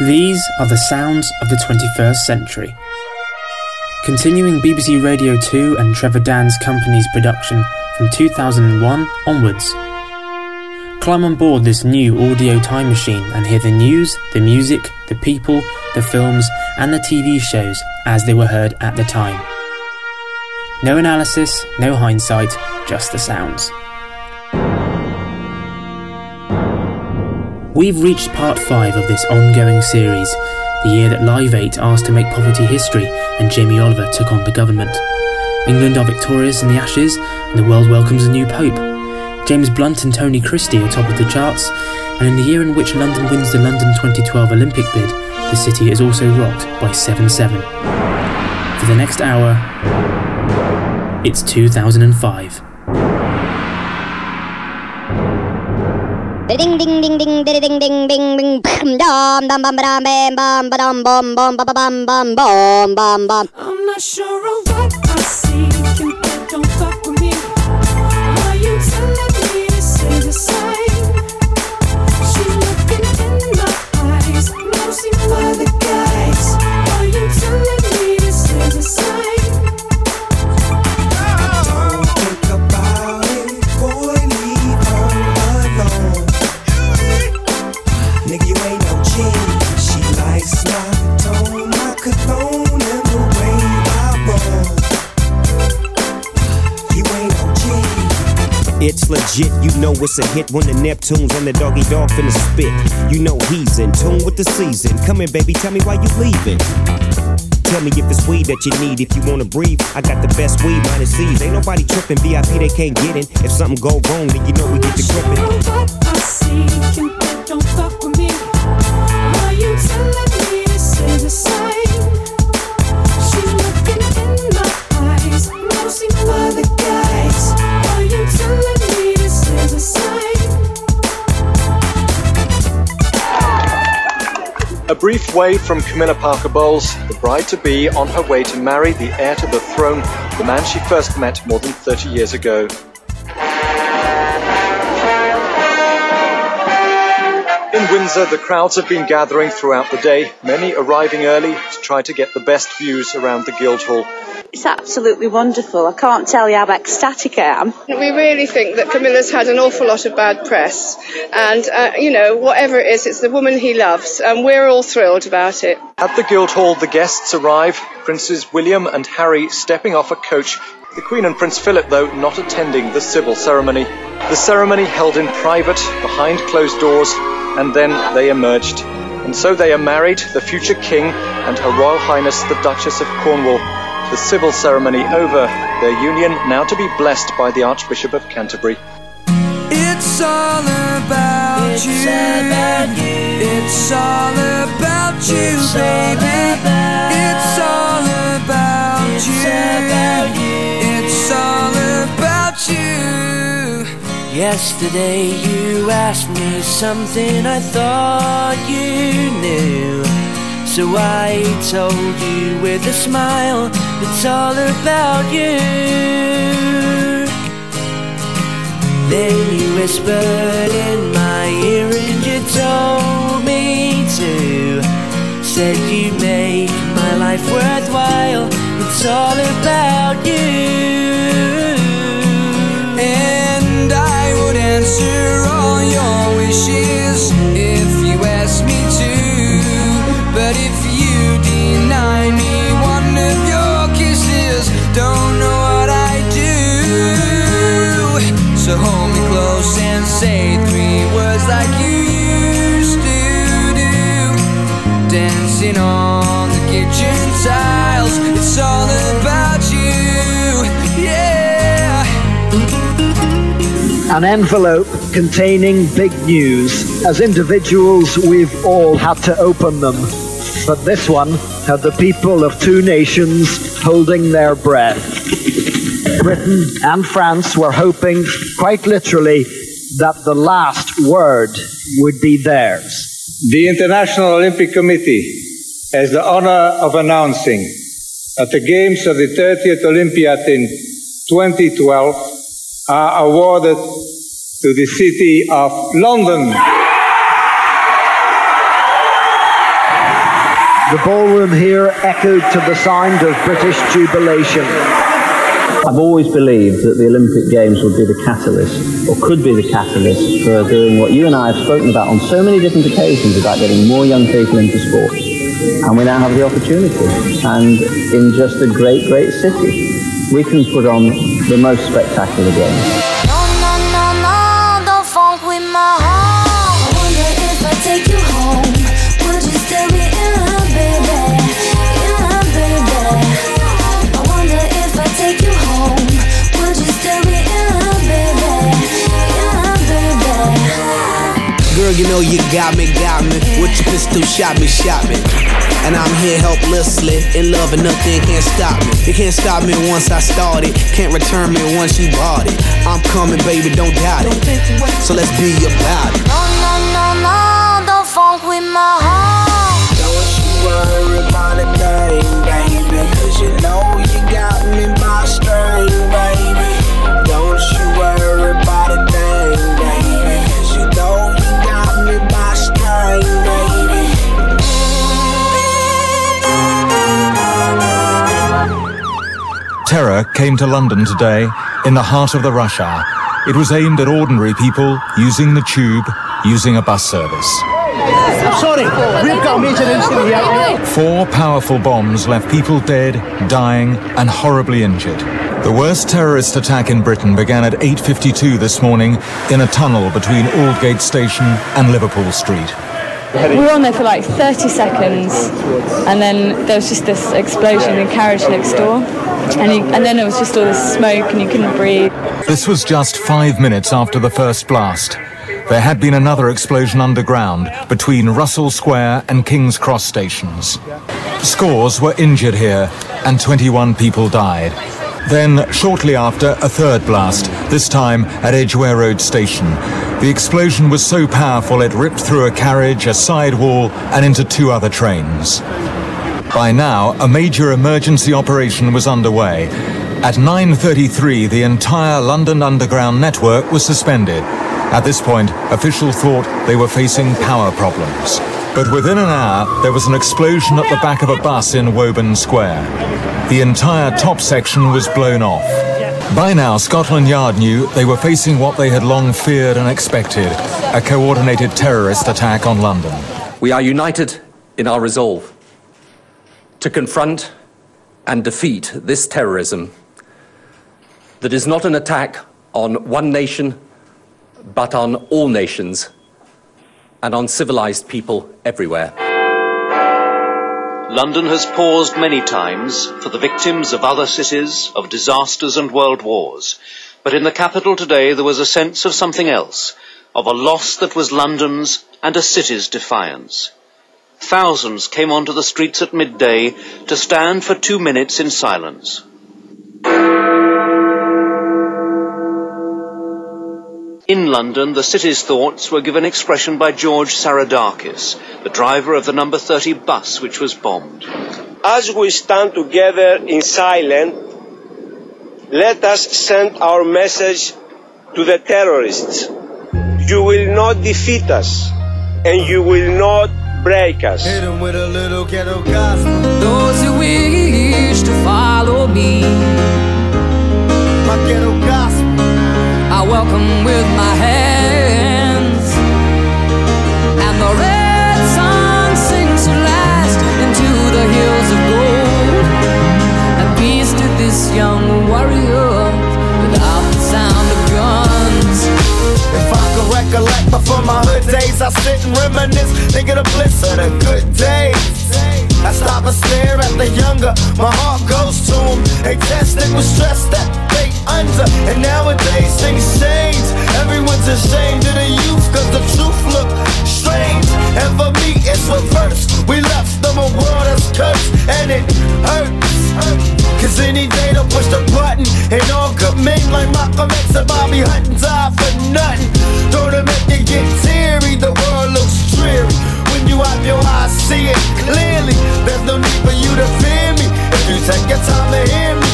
These are the sounds of the 21st century. Continuing BBC Radio 2 and Trevor Dann's company's production from 2001 onwards. Climb on board this new audio time machine and hear the news, the music, the people, the films, and the TV shows as they were heard at the time. No analysis, no hindsight, just the sounds. We've reached part 5 of this ongoing series, the year that Live 8 asked to make poverty history and Jamie Oliver took on the government. England are victorious in the Ashes, and the world welcomes a new Pope. James Blunt and Tony Christie are top of the charts, and in the year in which London wins the London 2012 Olympic bid, the city is also rocked by 7 7. For the next hour, it's 2005. Ding ding ding ding ding ding ding ding ding dum dum bum bum bum bum bum bum bum bum bum bum bum bum. I'm not sure of what I see. It's legit, you know it's a hit when the Neptunes and the Doggy Dogg finna spit. You know he's in tune with the season. Come in, baby, tell me why you leaving. Tell me if it's weed that you need, if you wanna breathe. I got the best weed, minus C's. Ain't nobody tripping, VIP they can't get in. If something go wrong, then you know we get to gripping. I see. Cupid, don't fuck with me. Are you telling me A brief wave from Camilla Parker Bowles, the bride to be on her way to marry the heir to the throne, the man she first met more than 30 years ago. Windsor, the crowds have been gathering throughout the day, many arriving early to try to get the best views around the Guildhall. It's absolutely wonderful. I can't tell you how ecstatic I am. We really think that Camilla's had an awful lot of bad press, and uh, you know, whatever it is, it's the woman he loves, and we're all thrilled about it. At the Guildhall, the guests arrive, Princes William and Harry stepping off a coach, the Queen and Prince Philip, though, not attending the civil ceremony. The ceremony held in private, behind closed doors, and then they emerged. And so they are married, the future King and Her Royal Highness the Duchess of Cornwall. The civil ceremony over, their union now to be blessed by the Archbishop of Canterbury. It's all about It's you. about you. It's all about you, It's baby. It's all about It's you. about you. Yesterday you asked me something I thought you knew. So I told you with a smile, it's all about you. Then you whispered in my ear and you told me to. Said you make my life worthwhile, it's all about you. Say three words like you used to do. Dancing on An envelope containing big news. As individuals, we've all had to open them. But this one had the people of two nations holding their breath. Britain and France were hoping, quite literally, that the last word would be theirs. The International Olympic Committee has the honor of announcing that the Games of the 30th Olympiad in 2012 are awarded to the city of London. The ballroom here echoed to the sound of British jubilation. I've always believed that the Olympic Games would be the catalyst, or could be the catalyst, for doing what you and I have spoken about on so many different occasions about getting more young people into sports. And we now have the opportunity. And in just a great, great city, we can put on the most spectacular games. Know you got me, got me. With your pistol, shot me, shot me. And I'm here helplessly, in love and nothing can't stop me. You can't stop me once I started, can't return me once you bought it. I'm coming, baby, don't doubt it. So let's be about it. No, no, no, no, don't funk with my heart. Don't you worry about a thing, baby. Cause you know Terror came to London today in the heart of the rush hour. It was aimed at ordinary people using the tube, using a bus service. Sorry, we've got a major incident here. Four powerful bombs left people dead, dying, and horribly injured. The worst terrorist attack in Britain began at 8.52 this morning in a tunnel between Aldgate Station and Liverpool Street. We were on there for like 30 seconds, and then there was just this explosion in the carriage next door, and, you, and then it was just all this smoke, and you couldn't breathe. This was just five minutes after the first blast. There had been another explosion underground between Russell Square and King's Cross stations. Scores were injured here, and 21 people died. Then, shortly after, a third blast, this time at Edgware Road Station. The explosion was so powerful it ripped through a carriage, a side wall, and into two other trains. By now, a major emergency operation was underway. At 9.33, the entire London Underground network was suspended. At this point, officials thought they were facing power problems. But within an hour, there was an explosion at the back of a bus in Woburn Square. The entire top section was blown off. By now, Scotland Yard knew they were facing what they had long feared and expected a coordinated terrorist attack on London. We are united in our resolve to confront and defeat this terrorism that is not an attack on one nation, but on all nations and on civilized people everywhere. London has paused many times for the victims of other cities, of disasters and world wars. But in the capital today there was a sense of something else, of a loss that was London's and a city's defiance. Thousands came onto the streets at midday to stand for two minutes in silence. In London, the city's thoughts were given expression by George Psaradakis, the driver of the number 30 bus which was bombed. As we stand together in silence, let us send our message to the terrorists. You will not defeat us, and you will not break us. Hit 'em with a little ghetto gospel. Those who wish to follow me, My ghetto gospel. I welcome with my hands. And the red sun sings to last into the hills of gold. And peace to this young warrior without the sound of guns. If I could recollect before my hood days, I sit and reminisce, think of bliss of the good days. I stop and stare at the younger, my heart goes to them. They tested with stress that under, and nowadays things change. Everyone's ashamed of the youth, cause the truth look strange. And for me, it's reversed We left them a world that's cursed, and it hurts. Cause any day they'll push the button, and all good men like Malcolm X and Bobby Hutton die for nothing. Don't it make you get teary? The world looks dreary. When you have your eyes, see it clearly. There's no need for you to fear me. If you take your time to hear me,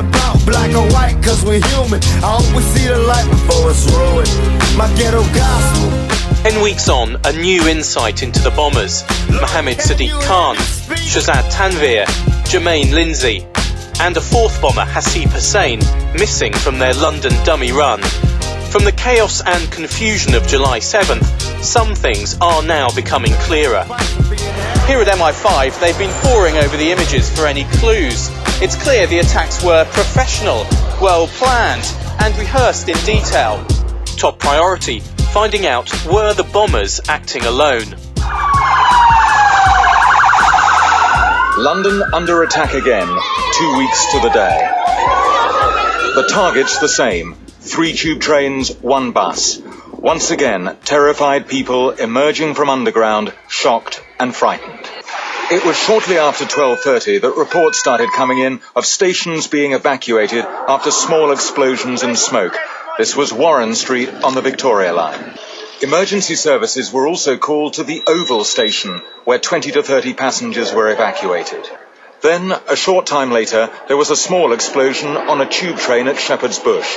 about black or white, cause we're human. I we see the light before it's ruined. My ghetto gospel. Ten weeks on, a new insight into the bombers. Mohammed Sidique Khan, Shehzad Tanweer, Jermaine Lindsay, and a fourth bomber, Hasib Hussain, missing from their London dummy run. From the chaos and confusion of July 7th, some things are now becoming clearer. Here at MI5, they've been poring over the images for any clues. It's clear the attacks were professional, well planned, and rehearsed in detail. Top priority, finding out were the bombers acting alone. London under attack again, two weeks to the day. The target's the same three tube trains, one bus. Once again, terrified people emerging from underground, shocked and frightened. It was shortly after 12.30 that reports started coming in of stations being evacuated after small explosions and smoke. This was Warren Street on the Victoria Line. Emergency services were also called to the Oval Station, where 20 to 30 passengers were evacuated. Then, a short time later, there was a small explosion on a tube train at Shepherd's Bush.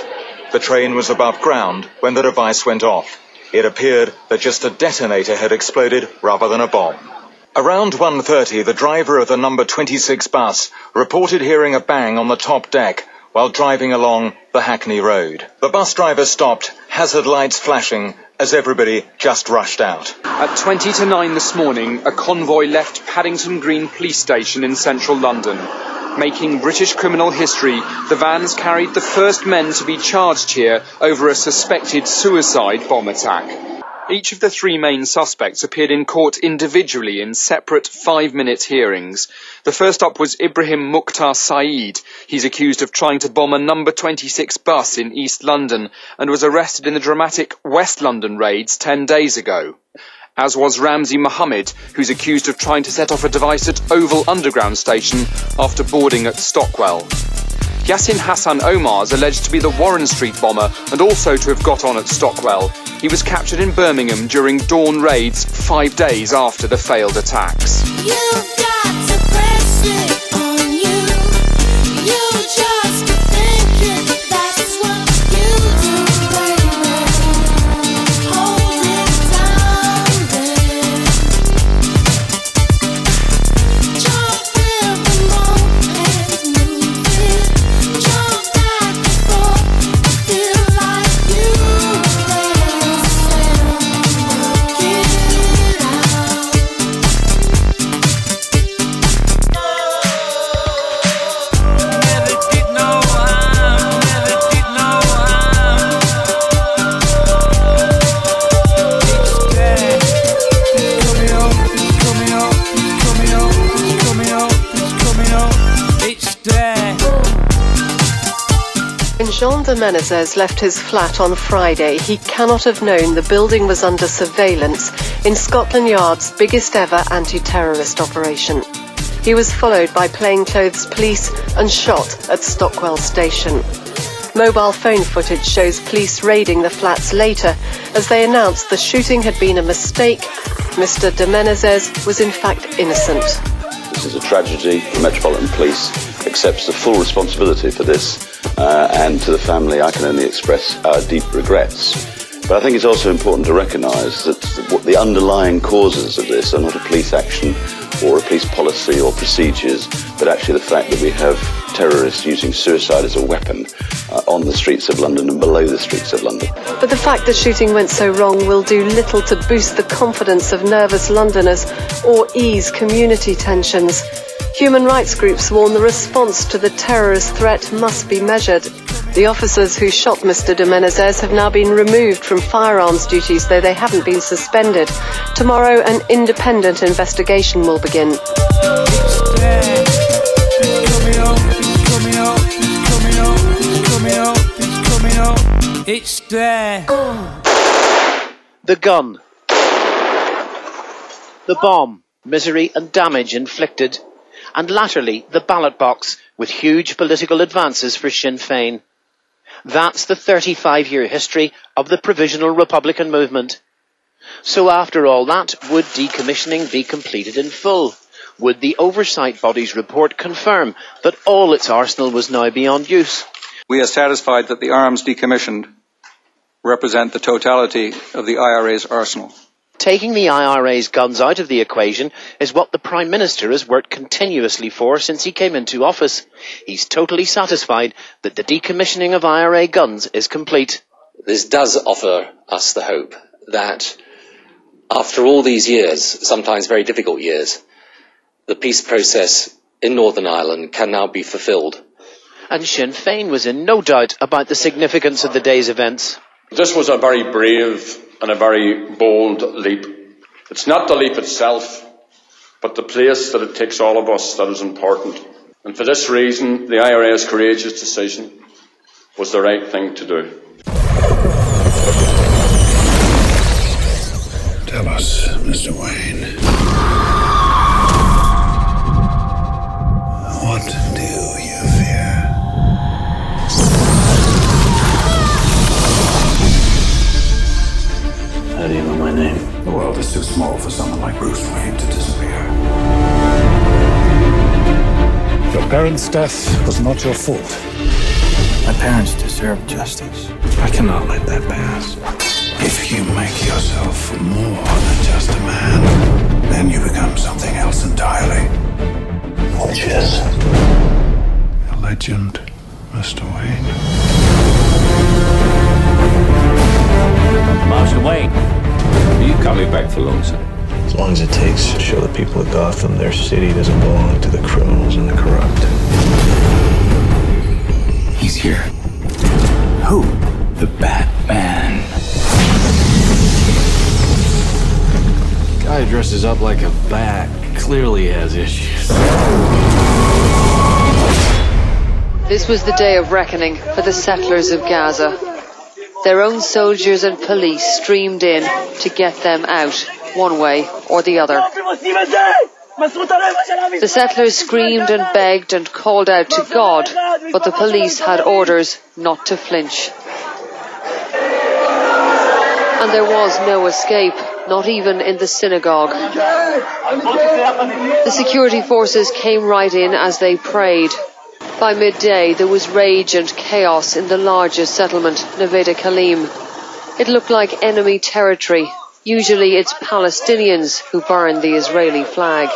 The train was above ground when the device went off. It appeared that just a detonator had exploded rather than a bomb. Around 1.30, the driver of the number 26 bus reported hearing a bang on the top deck while driving along the Hackney Road. The bus driver stopped, hazard lights flashing, as everybody just rushed out. At 20 to 9 this morning, a convoy left Paddington Green Police Station in central London. Making British criminal history, the vans carried the first men to be charged here over a suspected suicide bomb attack. Each of the three main suspects appeared in court individually in separate five-minute hearings. The first up was Ibrahim Mukhtar Saeed. He's accused of trying to bomb a number 26 bus in East London and was arrested in the dramatic West London raids 10 days ago. As was Ramzi Mohammed, who's accused of trying to set off a device at Oval Underground Station after boarding at Stockwell. Yassin Hassan Omar is alleged to be the Warren Street bomber and also to have got on at Stockwell. He was captured in Birmingham during dawn raids five days after the failed attacks. When Jean de Menezes left his flat on Friday, he cannot have known the building was under surveillance in Scotland Yard's biggest ever anti-terrorist operation. He was followed by plainclothes police and shot at Stockwell Station. Mobile phone footage shows police raiding the flats later as they announced the shooting had been a mistake. Mr. de Menezes was in fact innocent. This is a tragedy. The Metropolitan Police accepts the full responsibility for this, uh, and to the family, I can only express our deep regrets. But I think it's also important to recognise that the underlying causes of this are not a police action or a police policy or procedures, but actually the fact that we have terrorists using suicide as a weapon uh, on the streets of London and below the streets of London. But the fact the shooting went so wrong will do little to boost the confidence of nervous Londoners or ease community tensions. Human rights groups warn the response to the terrorist threat must be measured. The officers who shot Mr. de Menezes have now been removed from firearms duties, though they haven't been suspended. Tomorrow, an independent investigation will begin. It's there. The gun. The bomb. Misery and damage inflicted. And latterly, the ballot box with huge political advances for Sinn Féin. That's the 35 year history of the Provisional Republican movement. So after all that, would decommissioning be completed in full? Would the oversight body's report confirm that all its arsenal was now beyond use? We are satisfied that the arms decommissioned represent the totality of the IRA's arsenal. Taking the IRA's guns out of the equation is what the Prime Minister has worked continuously for since he came into office. He's totally satisfied that the decommissioning of IRA guns is complete. This does offer us the hope that after all these years, sometimes very difficult years, the peace process in Northern Ireland can now be fulfilled. And Sinn Féin was in no doubt about the significance of the day's events. This was a very brave and a very bold leap. It's not the leap itself, but the place that it takes all of us that is important. And for this reason, the IRA's courageous decision was the right thing to do. Tell us, Mr. Wayne. What do you fear? How do you know my name? The world is too small for someone like Bruce Wayne to disappear. Your parents' death was not your fault. My parents deserve justice. I cannot let that pass. If you make yourself more than just a man, then you become something else entirely. Which is? A legend, Mr. Wayne. Marshal Wayne, are you coming back for long, sir? As long as it takes to show the people of Gotham their city doesn't belong to the criminals and the corrupt. He's here. Who? The Batman. Guy dresses up like a bat clearly has issues. This was the day of reckoning for the settlers of Gaza. Their own soldiers and police streamed in to get them out, one way or the other. The settlers screamed and begged and called out to God, but the police had orders not to flinch. And there was no escape, not even in the synagogue. The security forces came right in as they prayed. By midday, there was rage and chaos in the largest settlement, Neve Dekalim. It looked like enemy territory. Usually it's Palestinians who burn the Israeli flag.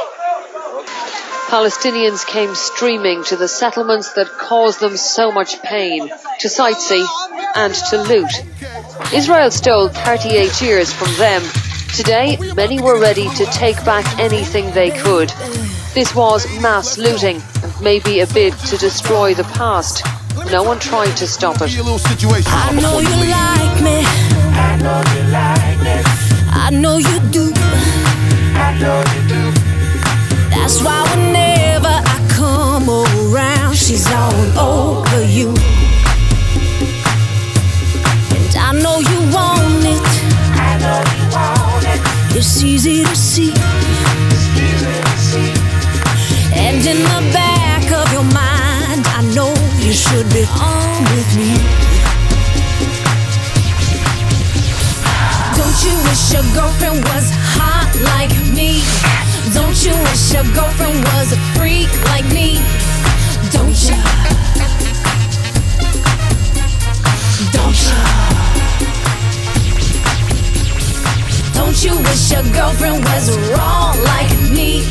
Palestinians came streaming to the settlements that caused them so much pain, to sightsee and to loot. Israel stole 38 years from them. Today, many were ready to take back anything they could. This was mass looting and maybe a bid to destroy the past. No one tried to stop it. I know you like me. I know you like me. I know you do. I know you do. That's why whenever I come around, she's all over you. It's easy to see. And in the back of your mind, I know you should be on with me. Don't you wish your girlfriend was hot like me? Don't you wish your girlfriend was a freak like me? Don't you? Don't you? Don't you wish your girlfriend was raw like me?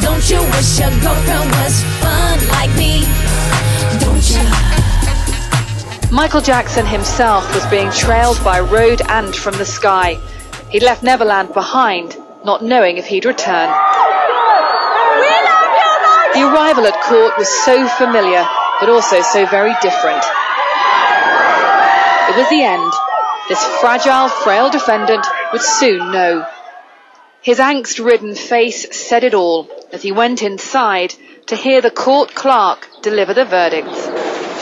Don't you wish your girlfriend was fun like me? Don't you? Michael Jackson himself was being trailed by road and from the sky. He'd left Neverland behind, not knowing if he'd return. The arrival at court was so familiar, but also so very different. It was the end. This fragile, frail defendant would soon know. His angst ridden face said it all as he went inside to hear the court clerk deliver the verdict.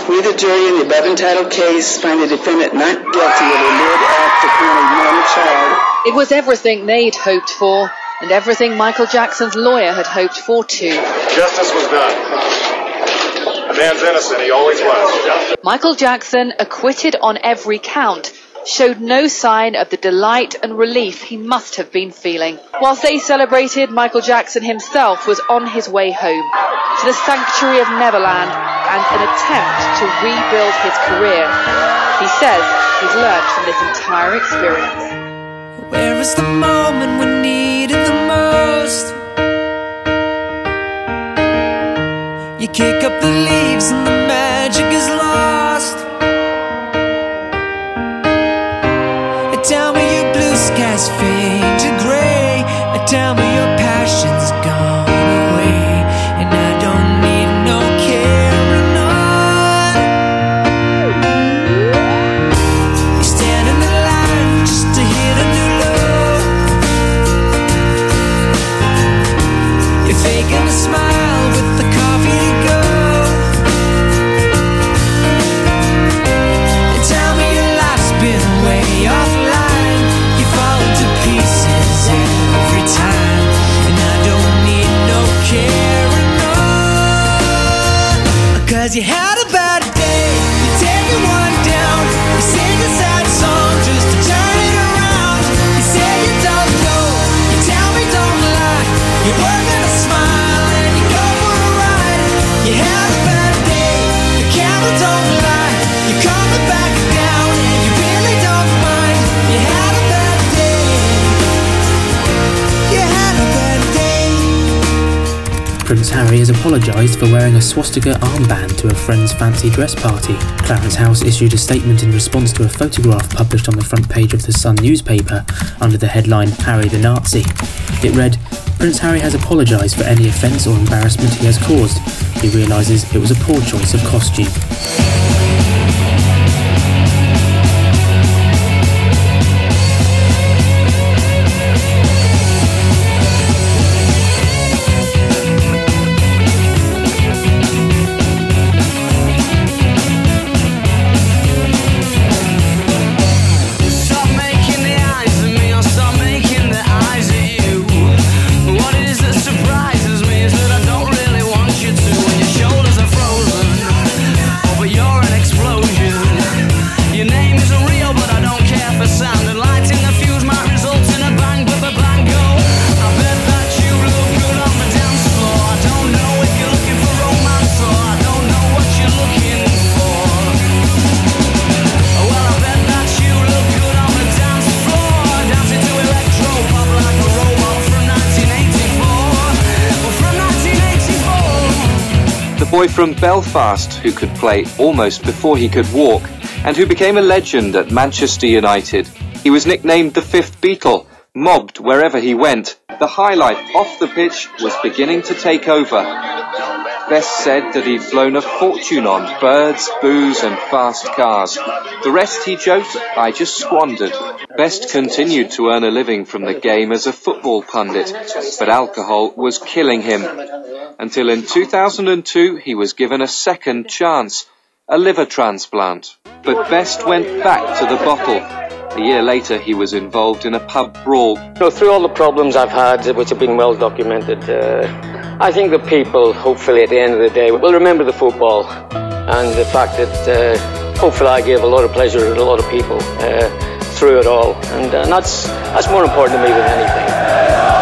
We, the jury in the above entitled case, find the defendant not guilty of a lewd act upon a minor child. It was everything they'd hoped for, and everything Michael Jackson's lawyer had hoped for too. Justice was done. A man's innocent, he always was. Michael Jackson, acquitted on every count, showed no sign of the delight and relief he must have been feeling. Whilst they celebrated, Michael Jackson himself was on his way home to the sanctuary of Neverland and an attempt to rebuild his career. He says he's learned from this entire experience. Where is the moment we need it the most? You kick up the leaves and the magic is lost. Apologised for wearing a swastika armband to a friend's fancy dress party. Clarence House issued a statement in response to a photograph published on the front page of the Sun newspaper under the headline Harry the Nazi. It read, Prince Harry has apologised for any offence or embarrassment he has caused. He realises it was a poor choice of costume. Boy from Belfast who could play almost before he could walk and who became a legend at Manchester United. He was nicknamed the Fifth Beatle, mobbed wherever he went. The highlight off the pitch was beginning to take over. Best said that he'd blown a fortune on birds, booze, and fast cars. The rest, he joked, I just squandered. Best continued to earn a living from the game as a football pundit, but alcohol was killing him. Until in 2002, he was given a second chance, a liver transplant. But Best went back to the bottle. A year later, he was involved in a pub brawl. So through all the problems I've had, which have been well documented, uh, I think the people, hopefully at the end of the day, will remember the football and the fact that uh, hopefully I gave a lot of pleasure to a lot of people uh, through it all, and, and that's that's more important to me than anything.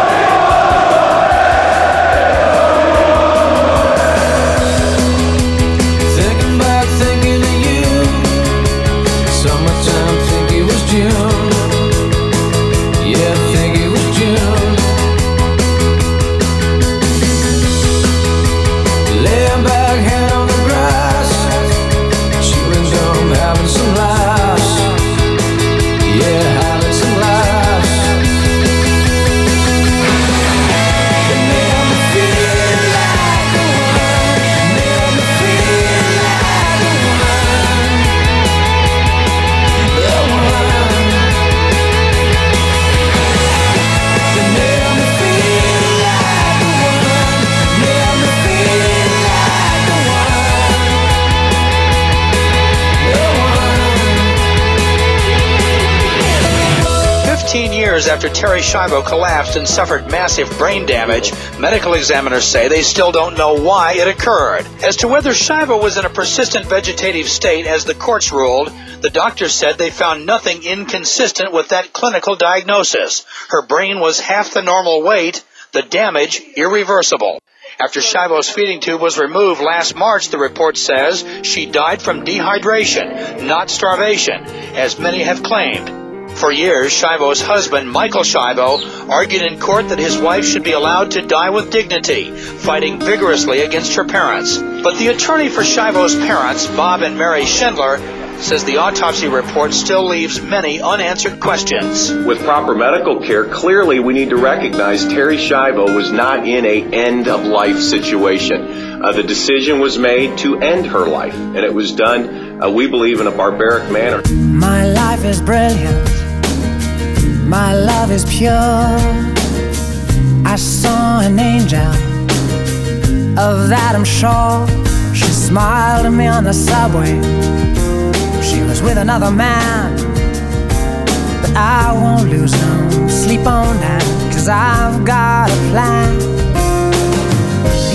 Years after Terri Schiavo collapsed and suffered massive brain damage, medical examiners say they still don't know why it occurred. As to whether Schiavo was in a persistent vegetative state, as the courts ruled, the doctors said they found nothing inconsistent with that clinical diagnosis. Her brain was half the normal weight, the damage irreversible. After Schiavo's feeding tube was removed last March, the report says she died from dehydration, not starvation, as many have claimed. For years, Schiavo's husband, Michael Schiavo, argued in court that his wife should be allowed to die with dignity, fighting vigorously against her parents. But the attorney for Schiavo's parents, Bob and Mary Schindler, says the autopsy report still leaves many unanswered questions. With proper medical care, clearly we need to recognize Terri Schiavo was not in a end of life situation. Uh, the decision was made to end her life, and it was done, uh, we believe, in a barbaric manner. My life is brilliant. My love is pure. I saw an angel. Of that I'm sure. She smiled at me on the subway. She was with another man. But I won't lose no sleep on that. Cause I've got a plan.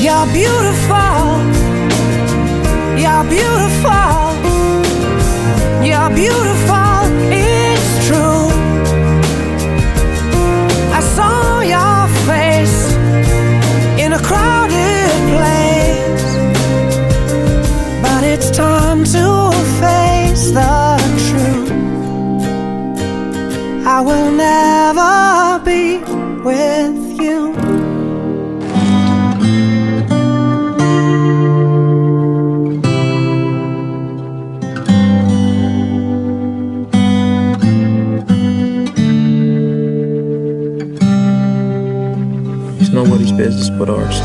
You're beautiful. You're beautiful. You're beautiful. It's true. I saw your face in a crowded place. But it's time to I will never be with you. It's nobody's business but ours.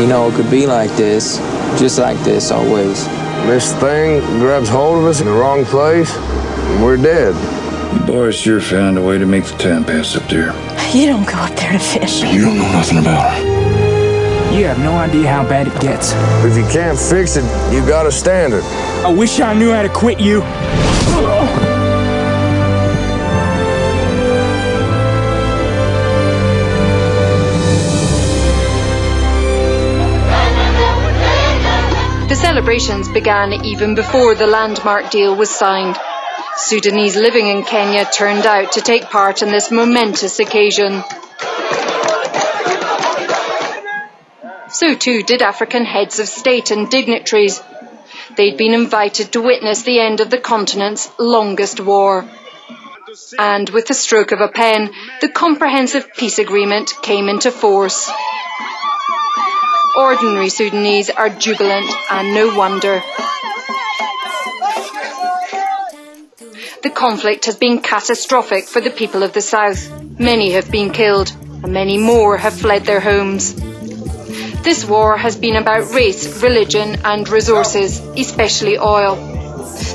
You know, it could be like this, just like this always. This thing grabs hold of us in the wrong place, and we're dead. You boys sure found a way to make the time pass up there. You don't go up there to fish. You don't know nothing about her. You have no idea how bad it gets. If you can't fix it, you gotta stand it. I wish I knew how to quit you. The celebrations began even before the landmark deal was signed. Sudanese living in Kenya turned out to take part in this momentous occasion. So too did African heads of state and dignitaries. They'd been invited to witness the end of the continent's longest war. And with the stroke of a pen, the comprehensive peace agreement came into force. Ordinary Sudanese are jubilant, and no wonder. The conflict has been catastrophic for the people of the south. Many have been killed, and many more have fled their homes. This war has been about race, religion, and resources, especially oil.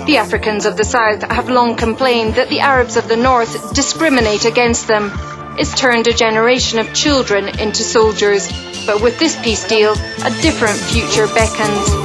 The Africans of the south have long complained that the Arabs of the north discriminate against them. It's turned a generation of children into soldiers. But with this peace deal, a different future beckons.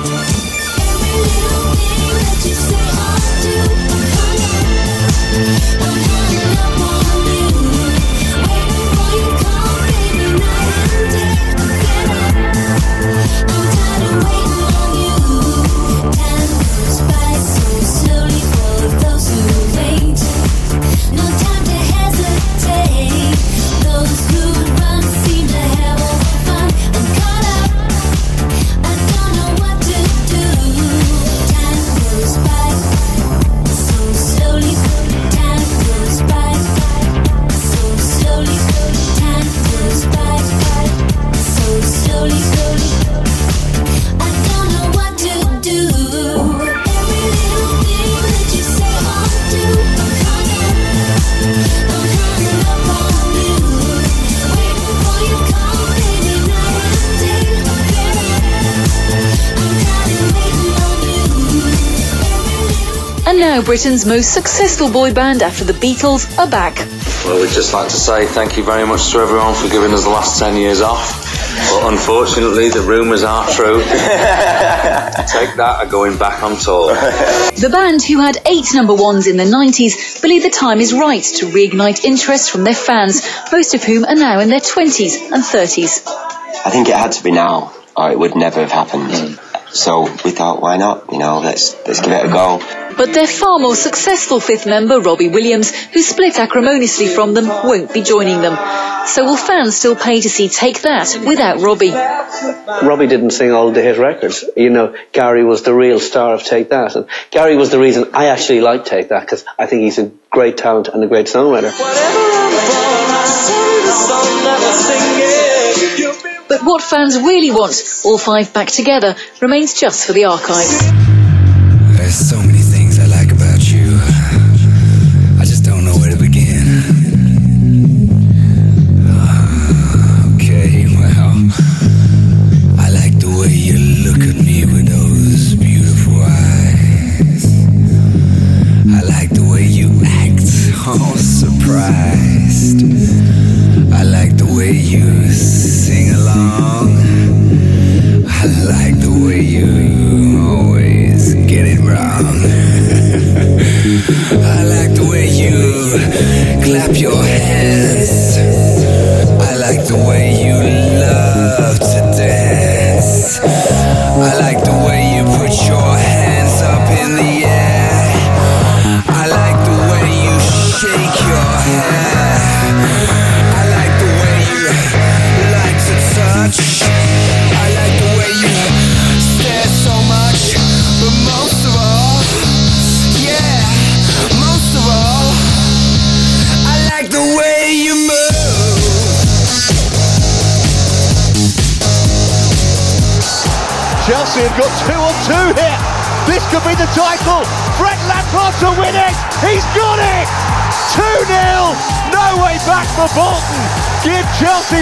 Now Britain's most successful boy band after the Beatles are back. Well, we'd just like to say thank you very much to everyone for giving us the last 10 years off. But unfortunately, the rumours are true. Take that are going back on tour. The band, who had eight number ones in the 90s, believe the time is right to reignite interest from their fans, most of whom are now in their 20s and 30s. I think it had to be now, or it would never have happened. Hmm. So we thought, why not? You know, let's let's give it a go. But their far more successful fifth member, Robbie Williams, who split acrimoniously from them, won't be joining them. So will fans still pay to see Take That without Robbie? Robbie didn't sing all the hit records. You know, Gary was the real star of Take That. And Gary was the reason I actually like Take That because I think he's a great talent and a great songwriter. But what fans really want, all five back together, remains just for the archives.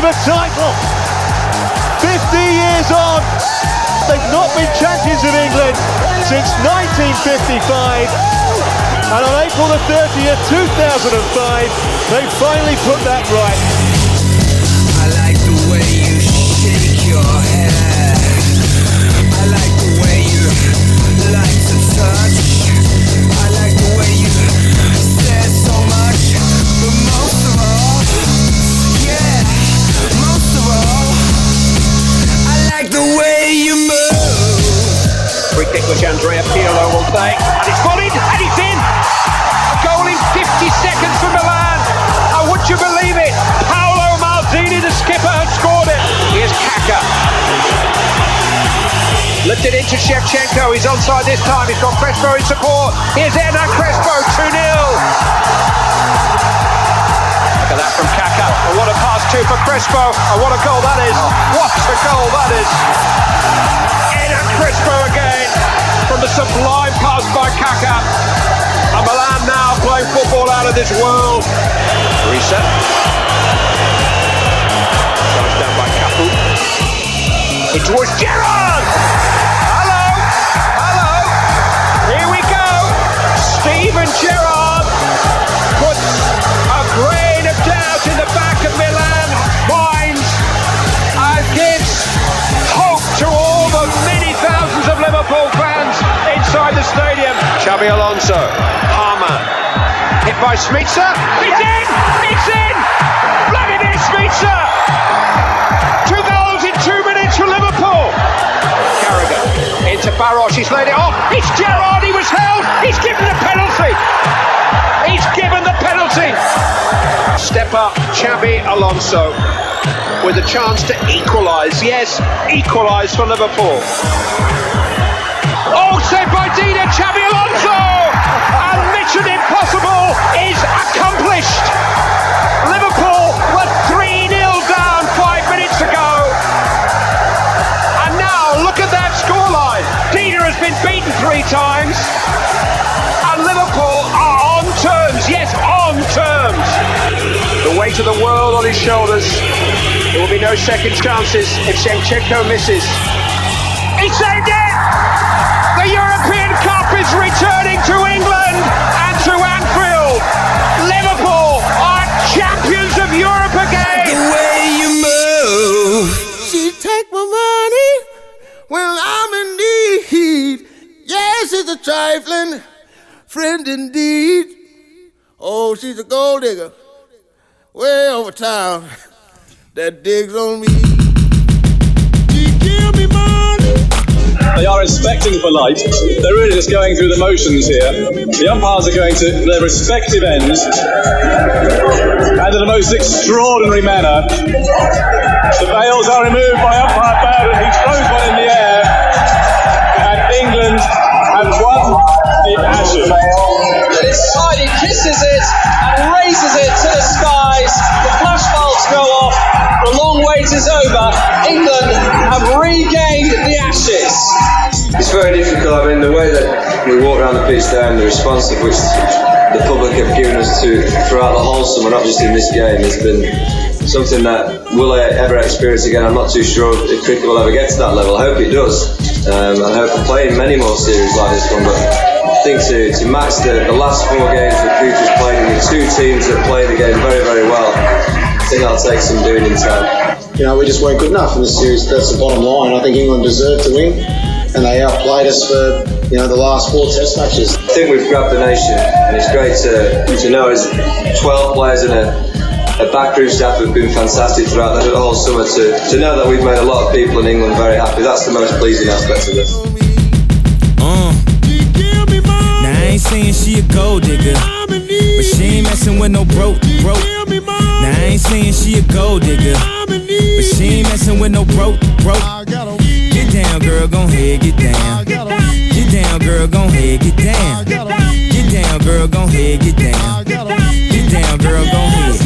The title. 50 years on. They've not been champions of England since 1955. And on April the 30th, 2005, they finally put that right. Into Shevchenko. He's onside this time. He's got Crespo in support. Here's Hernan Crespo, 2 0. Look at that from Kaka. And what a pass too for Crespo. And what a goal that is. What a goal that is. Hernan Crespo again from the sublime pass by Kaka. And Milan now playing football out of this world. Reset. Down by Cafu. Towards Gerrard. Steven Gerrard puts a grain of doubt in the back of Milan minds and gives hope to all the many thousands of Liverpool fans inside the stadium. Xabi Alonso, Hamann, hit by Smicer. It's in! It's in! Vladimir Smicer! Two goals for Liverpool. Carragher into Baros. He's laid it off. It's Gerrard. He was held. He's given the penalty. He's given the penalty. Step up, Xabi Alonso, with a chance to equalise. Yes, equalise for Liverpool. Oh, saved by Dida, Xabi Alonso! And Mission Impossible is accomplished. The weight of the world on his shoulders. There will be no second chances if Shevchenko misses. He saved it! The European Cup is returning to England and to Anfield. Liverpool are champions of Europe again. The way you move. She take my money when I'm in need. Yes, it's a trifling friend indeed. Oh, she's a gold digger way over town that digs on me. She give me money They are expecting for light. They're really just going through the motions here. The umpires are going to their respective ends, and in the most extraordinary manner, the veils are removed by umpire Bowden. He throws one in the air, and England have won the Ashes. This time he kisses it very difficult. I mean, the way that we walk around the pitch there and the response of which the public have given us to throughout the whole summer, not just in this game, has been something that will I ever experience again. I'm not too sure if cricket will ever get to that level. I hope it does. Um, I hope we're playing many more series like this one, but I think to, to match the, the last four games that Cooper's played in with two teams that played the game very, very well, I think that'll take some doing in time. You know, we just weren't good enough in the series. That's the bottom line. I think England deserved to win, and they outplayed us for you know the last four Test matches. I think we've grabbed the nation, and it's great to, to know as 12 players in a, a backroom staff have been fantastic throughout the whole summer to, to know that we've made a lot of people in England very happy. That's the most pleasing aspect of this. Uh. Now I ain't saying she a gold digger, but she ain't messing with no broke, broke. Now I ain't saying she a gold digger, but she ain't messing with no broke, broke. Down, girl, gon' head, get down. Get down, girl, gon' head, get down. Get down, girl, gon' head, get down. Get down, girl, gon' head.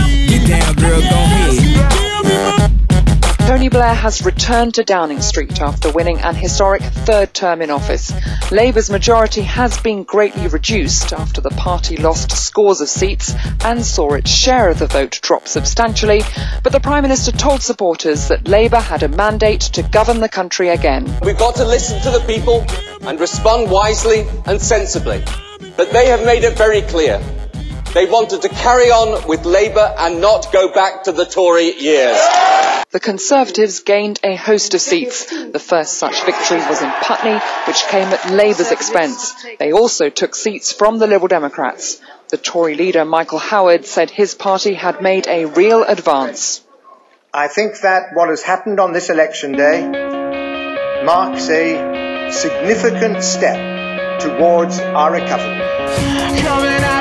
Get down, girl, gon' head. Tony Blair has returned to Downing Street after winning an historic third term in office. Labour's majority has been greatly reduced after the party lost scores of seats and saw its share of the vote drop substantially, but the Prime Minister told supporters that Labour had a mandate to govern the country again. We've got to listen to the people and respond wisely and sensibly. But they have made it very clear. They wanted to carry on with Labour and not go back to the Tory years. The Conservatives gained a host of seats. The first such victory was in Putney, which came at Labour's expense. They also took seats from the Liberal Democrats. The Tory leader Michael Howard said his party had made a real advance. I think that what has happened on this election day marks a significant step towards our recovery.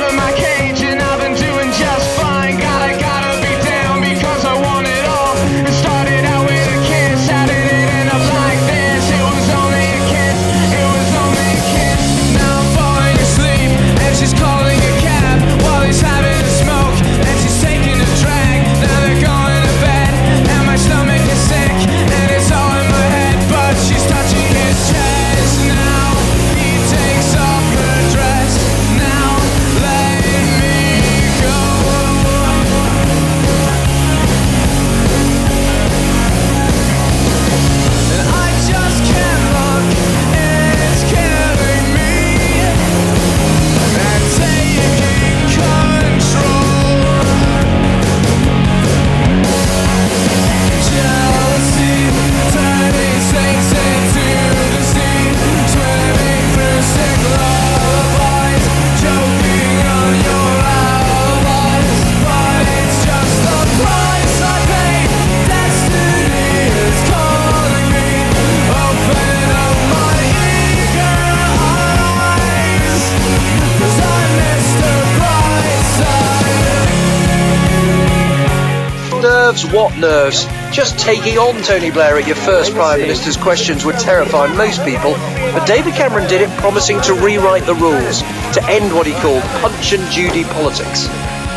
Nerves, what nerves? Just taking on Tony Blair at your first Prime Minister's questions would terrify most people, but David Cameron did it promising to rewrite the rules, to end what he called punch and Judy politics.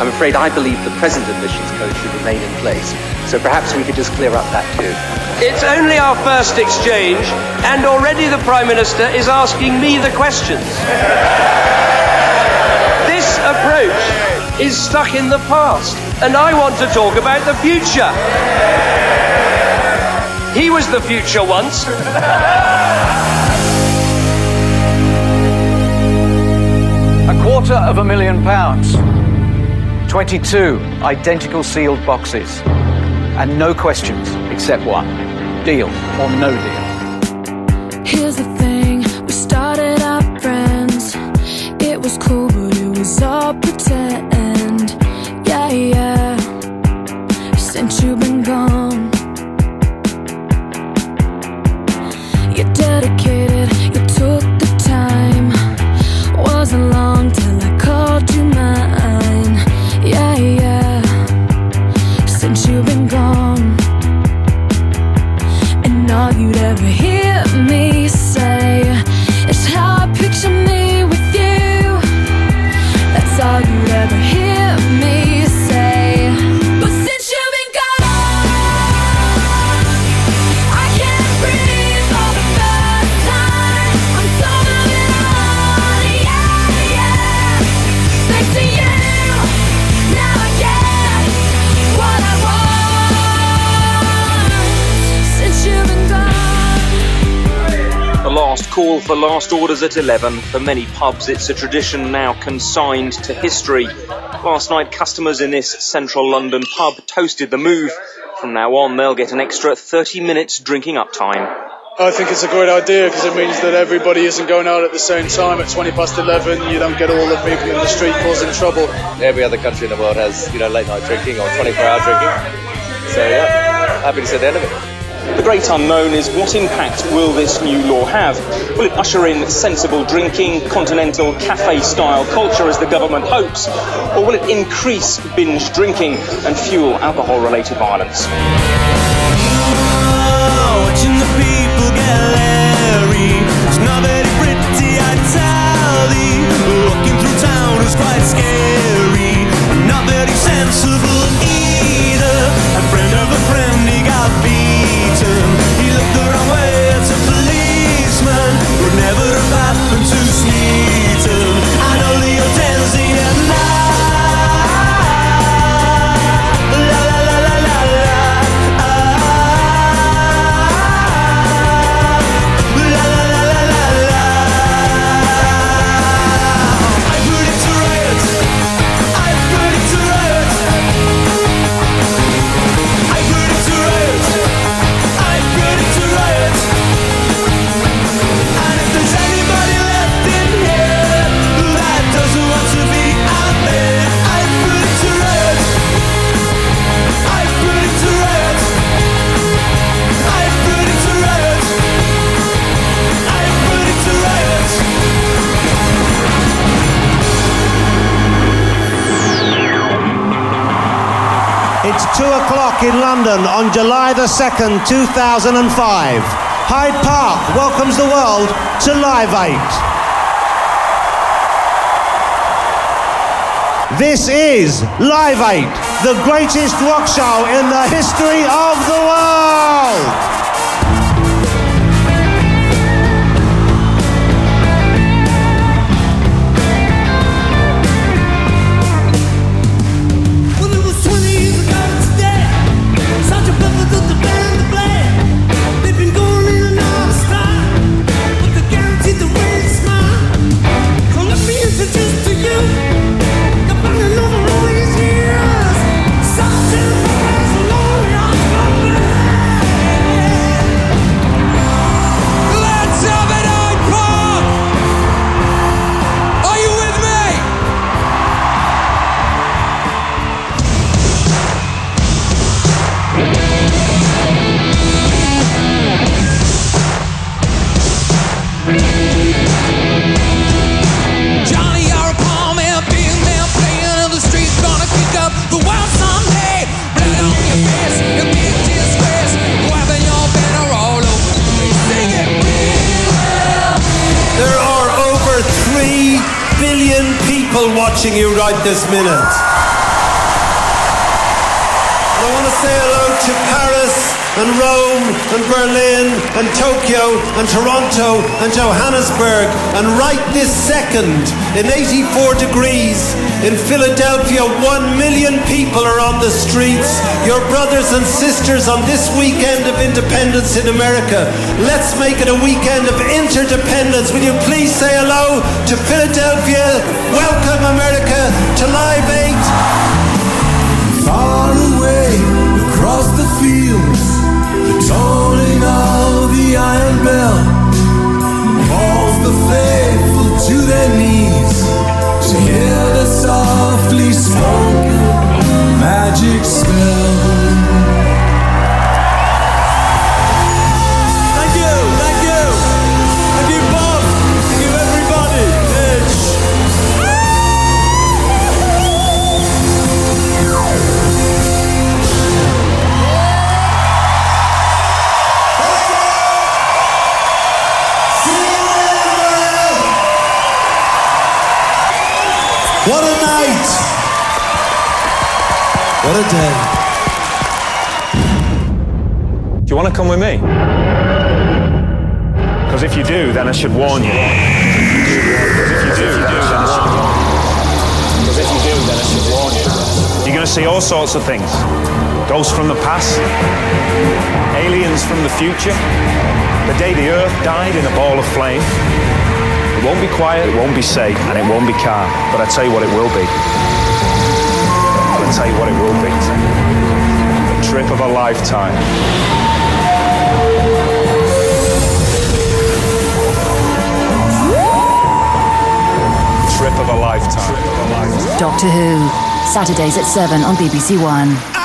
I'm afraid I believe the present admissions code should remain in place, so perhaps we could just clear up that too. It's only our first exchange, and already the Prime Minister is asking me the questions. this approach is stuck in the past, and I want to talk about the future. He was the future once. A quarter of a million pounds. 22 identical sealed boxes. And no questions except one deal or no deal. Here's the thing, we started out friends. It was cool, but it was all call for last orders at 11. For many pubs, it's a tradition now consigned to history. Last night, customers in this central London pub toasted the move. From now on, they'll get an extra 30 minutes drinking up time. I think it's a great idea because it means that everybody isn't going out at the same time at 20 past 11. You don't get all the people in the street causing trouble. Every other country in the world has, you know, late night drinking or 24 hour drinking. So yeah, happy to see the end of it. The great unknown is what impact will this new law have? Will it usher in sensible drinking, continental cafe style culture as the government hopes? Or will it increase binge drinking and fuel alcohol related violence? Quite scary. Not very sensible It's 2 o'clock in London on July the 2nd, 2005. Hyde Park welcomes the world to Live 8. This is Live 8, the greatest rock show in the history of the world. Watching you right this minute. And Rome and Berlin and Tokyo and Toronto and Johannesburg. And right this second in 84 degrees in Philadelphia 1 million people are on the streets. Your brothers and sisters on this weekend of independence in America. Let's make it a weekend of interdependence. Will you please say hello to Philadelphia? Welcome America to Live 8 Far away across the fields, tolling of the iron bell calls the faithful to their knees to hear the softly spoken magic spell. What a day. Do you want to come with me? Because if you do, then I should warn you. If you do, then I should warn you. Because if you do, then I should warn you. You're going to see all sorts of things. Ghosts from the past, aliens from the future, the day the earth died in a ball of flame. It won't be quiet, it won't be safe, and it won't be calm. But I tell you what it will be. I'll tell you what it will be. The trip of a lifetime. Trip of a lifetime. Doctor Who, Saturdays at 7 on BBC One.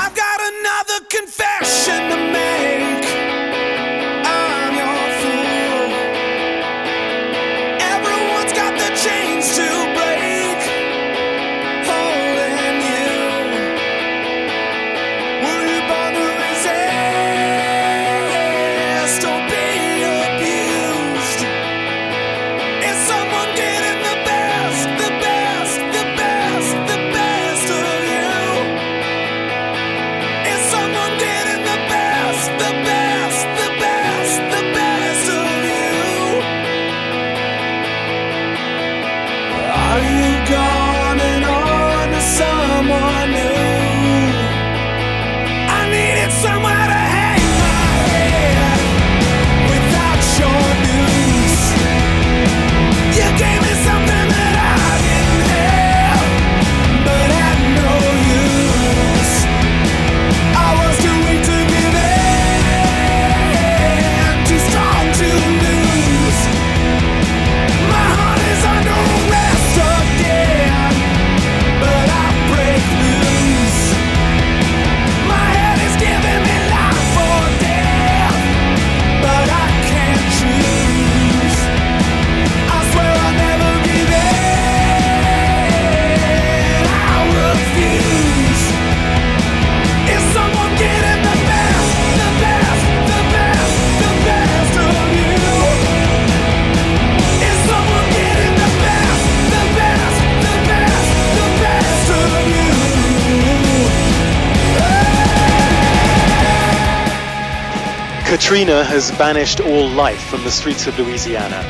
Katrina has banished all life from the streets of Louisiana.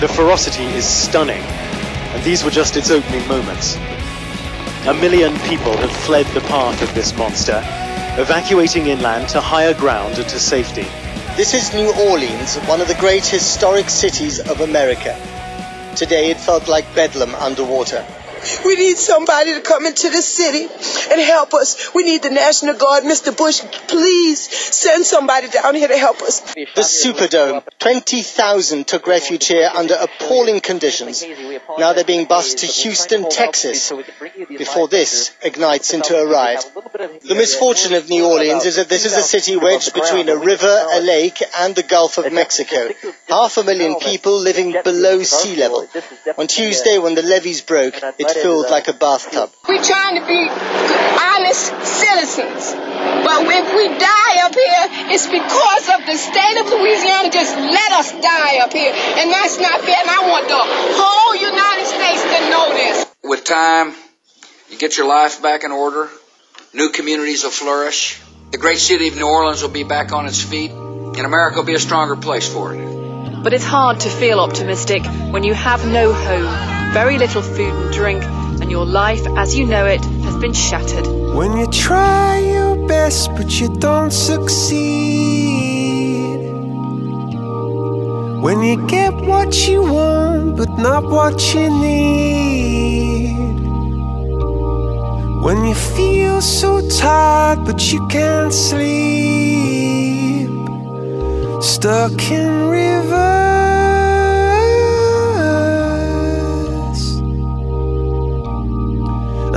The ferocity is stunning, and these were just its opening moments. A million people have fled the path of this monster, evacuating inland to higher ground and to safety. This is New Orleans, one of the great historic cities of America. Today it felt like Bedlam underwater. We need somebody to come into the city and help us. We need the National Guard. Mr. Bush, please send somebody down here to help us. The Superdome. 20,000 took refuge here under appalling conditions. Now they're being bused to Houston, Texas, before this ignites into a riot. The misfortune of New Orleans is that this is a city wedged between a river, a lake, and the Gulf of Mexico. Half a million people living below sea level. On Tuesday, when the levees broke, it filled uh, like a bathtub. We're trying to be honest citizens. But if we die up here, it's because of the state of Louisiana just let us die up here. And that's not fair. And I want the whole United States to know this. With time, you get your life back in order. New communities will flourish. The great city of New Orleans will be back on its feet, and America will be a stronger place for it. But it's hard to feel optimistic when you have no home, very little food and drink, and your life as you know it has been shattered. When you try your best but you don't succeed. When you get what you want but not what you need. When you feel so tired but you can't sleep. Stuck in reverse.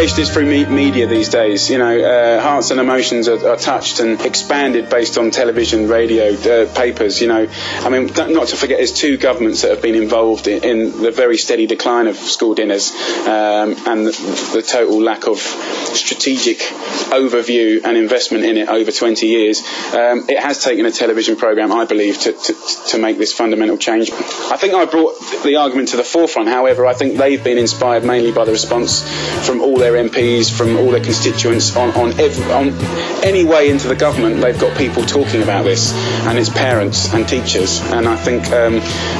Communication is through me- media these days. You know, uh, hearts and emotions are, are touched and expanded based on television, radio, uh, papers. You know, I mean, not to forget, there's two governments that have been involved in, in the very steady decline of school dinners um, and the, the total lack of strategic overview and investment in it over 20 years. Um, it has taken a television program, I believe, to, to, to make this fundamental change. I think I brought the argument to the forefront. However, I think they've been inspired mainly by the response from all their MPs, from all their constituents on on, every, on any way into the government. They've got people talking about this, and it's parents and teachers. And I think um,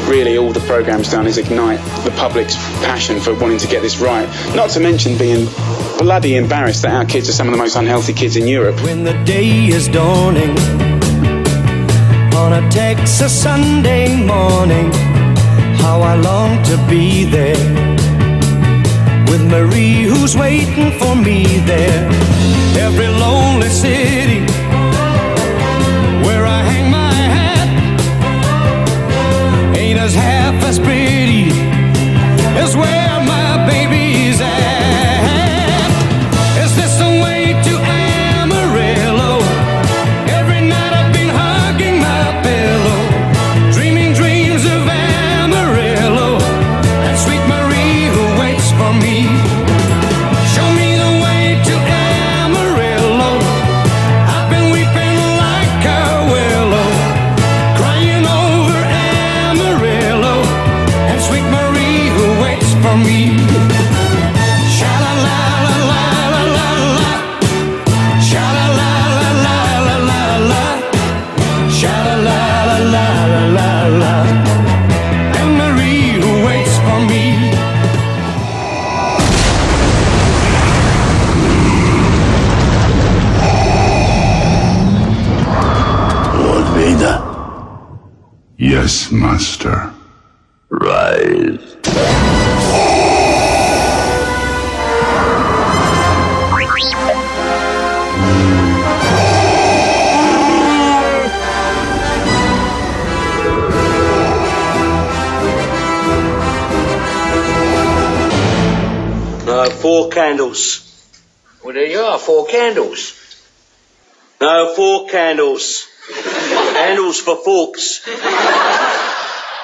really all the programme's done is ignite the public's passion for wanting to get this right. Not to mention being bloody embarrassed that our kids are some of the most unhealthy kids in Europe. When the day is dawning on a Texas Sunday morning, how I long to be there with Marie who's waiting for me there. Every lonely city where I hang my hat ain't as half as pretty as where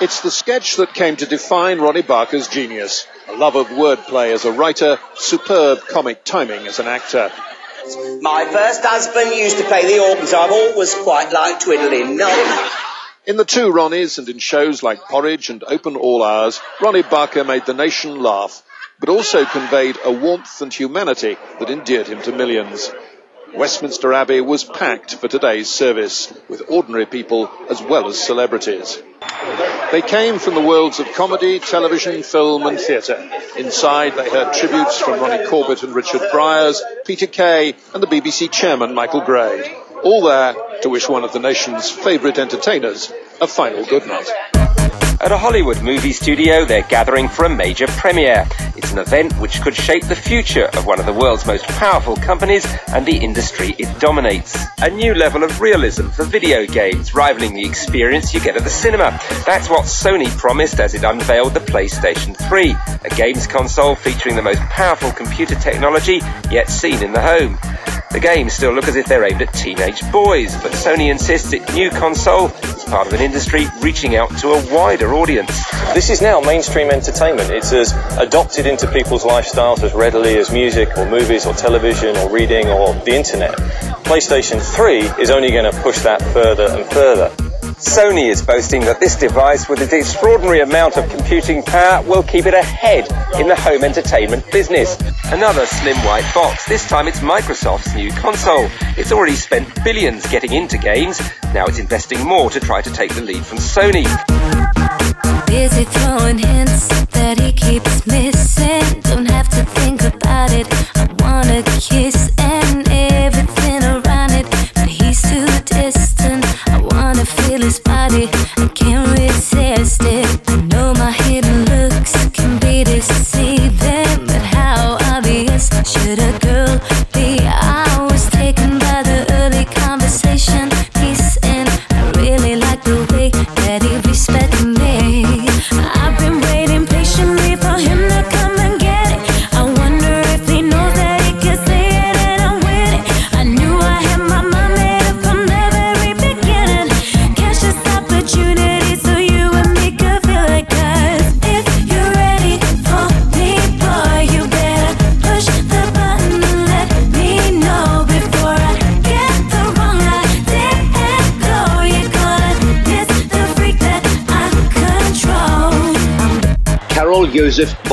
It's the sketch that came to define Ronnie Barker's genius. A love of wordplay as a writer, superb comic timing as an actor. My first husband used to play the organs. I've always quite liked twiddling. No. In the two Ronnies and in shows like Porridge and Open All Hours, Ronnie Barker made the nation laugh, but also conveyed a warmth and humanity that endeared him to millions. Westminster Abbey was packed for today's service, with ordinary people as well as celebrities. They came from the worlds of comedy, television, film and theatre. Inside they heard tributes from Ronnie Corbett and Richard Briers, Peter Kay and the BBC chairman Michael Grade. All there to wish one of the nation's favourite entertainers a final good night. At a Hollywood movie studio, they're gathering for a major premiere. It's an event which could shape the future of one of the world's most powerful companies and the industry it dominates. A new level of realism for video games, rivaling the experience you get at the cinema. That's what Sony promised as it unveiled the PlayStation 3, a games console featuring the most powerful computer technology yet seen in the home. The games still look as if they're aimed at teenage boys, but Sony insists its new console is part of an industry reaching out to a wider audience. This is now mainstream entertainment. It's as adopted into people's lifestyles as readily as music or movies or television or reading or the internet. PlayStation 3 is only going to push that further and further. Sony is boasting that this device, with its extraordinary amount of computing power, will keep it ahead in the home entertainment business. Another slim white box, this time it's Microsoft's new console. It's already spent billions getting into games, now it's investing more to try to take the lead from Sony. Throwing hints that he keeps missing. Don't have to think about it. I wanna kiss and body. I can't resist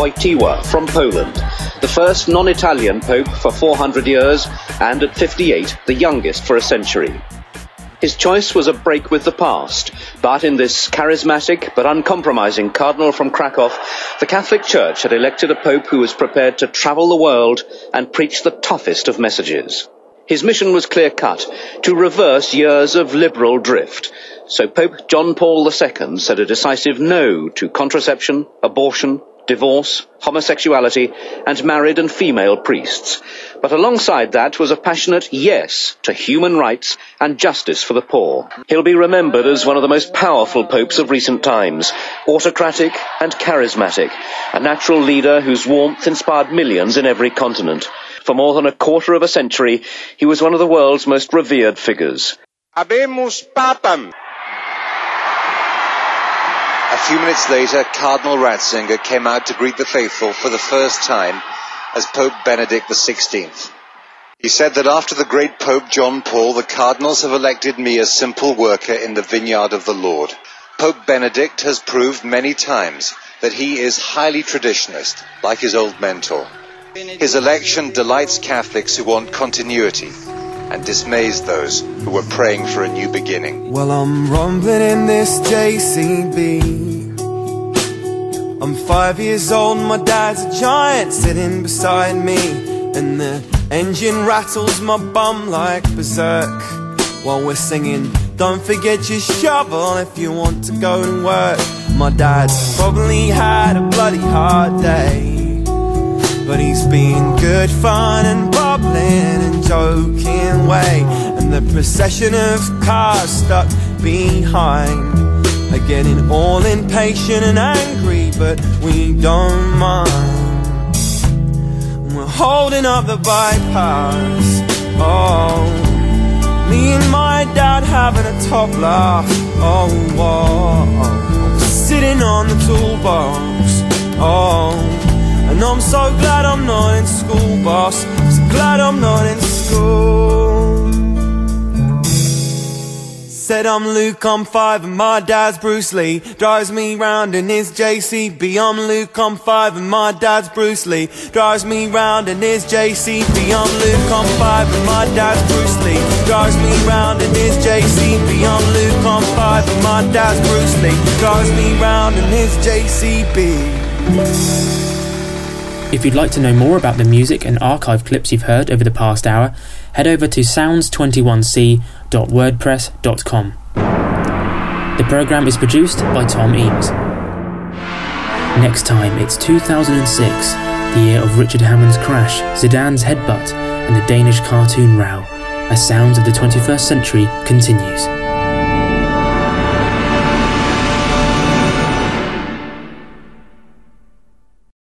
Wojtyła from Poland, the first non-Italian pope for 400 years and at 58 the youngest for a century. His choice was a break with the past, but in this charismatic but uncompromising cardinal from Krakow, the Catholic Church had elected a pope who was prepared to travel the world and preach the toughest of messages. His mission was clear cut to reverse years of liberal drift. So Pope John Paul II said a decisive no to contraception, abortion, divorce, homosexuality, and married and female priests. But alongside that was a passionate yes to human rights and justice for the poor. He'll be remembered as one of the most powerful popes of recent times, autocratic and charismatic, a natural leader whose warmth inspired millions in every continent. For more than a quarter of a century, he was one of the world's most revered figures. Habemus Papam. A few minutes later, Cardinal Ratzinger came out to greet the faithful for the first time as Pope Benedict XVI. He said that after the great Pope John Paul, the cardinals have elected me a simple worker in the vineyard of the Lord. Pope Benedict has proved many times that he is highly traditionalist, like his old mentor. His election delights Catholics who want continuity and dismays those who were praying for a new beginning. Well, I'm rumbling in this JCB. I'm five years old, my dad's a giant sitting beside me. And the engine rattles my bum like berserk while we're singing. Don't forget your shovel if you want to go to work. My dad's probably had a bloody hard day. But he's been good fun and bubbling and joking way. And the procession of cars stuck behind are getting all impatient and angry, but we don't mind. We're holding up the bypass. Oh, me and my dad having a top laugh. Oh, whoa, sitting on the toolbox. Oh. And I'm so glad I'm not in school, boss. So glad I'm not in school. Said I'm Luke, I'm five, and my dad's Bruce Lee. Drives me round in his JCB. I'm Luke, I'm five, and my dad's Bruce Lee. Drives me round in his JCB. I'm Luke, I'm five, and my dad's Bruce Lee. Drives me round in his JCB. I'm Luke, I'm five, and my dad's Bruce Lee. Drives me round in his JCB. If you'd like to know more about the music and archive clips you've heard over the past hour, head over to sounds21c.co.uk zidane.wordpress.com. The programme is produced by Tom Eames. Next time, it's 2006, the year of Richard Hammond's crash, Zidane's headbutt, and the Danish cartoon row, as sounds of the 21st century continues.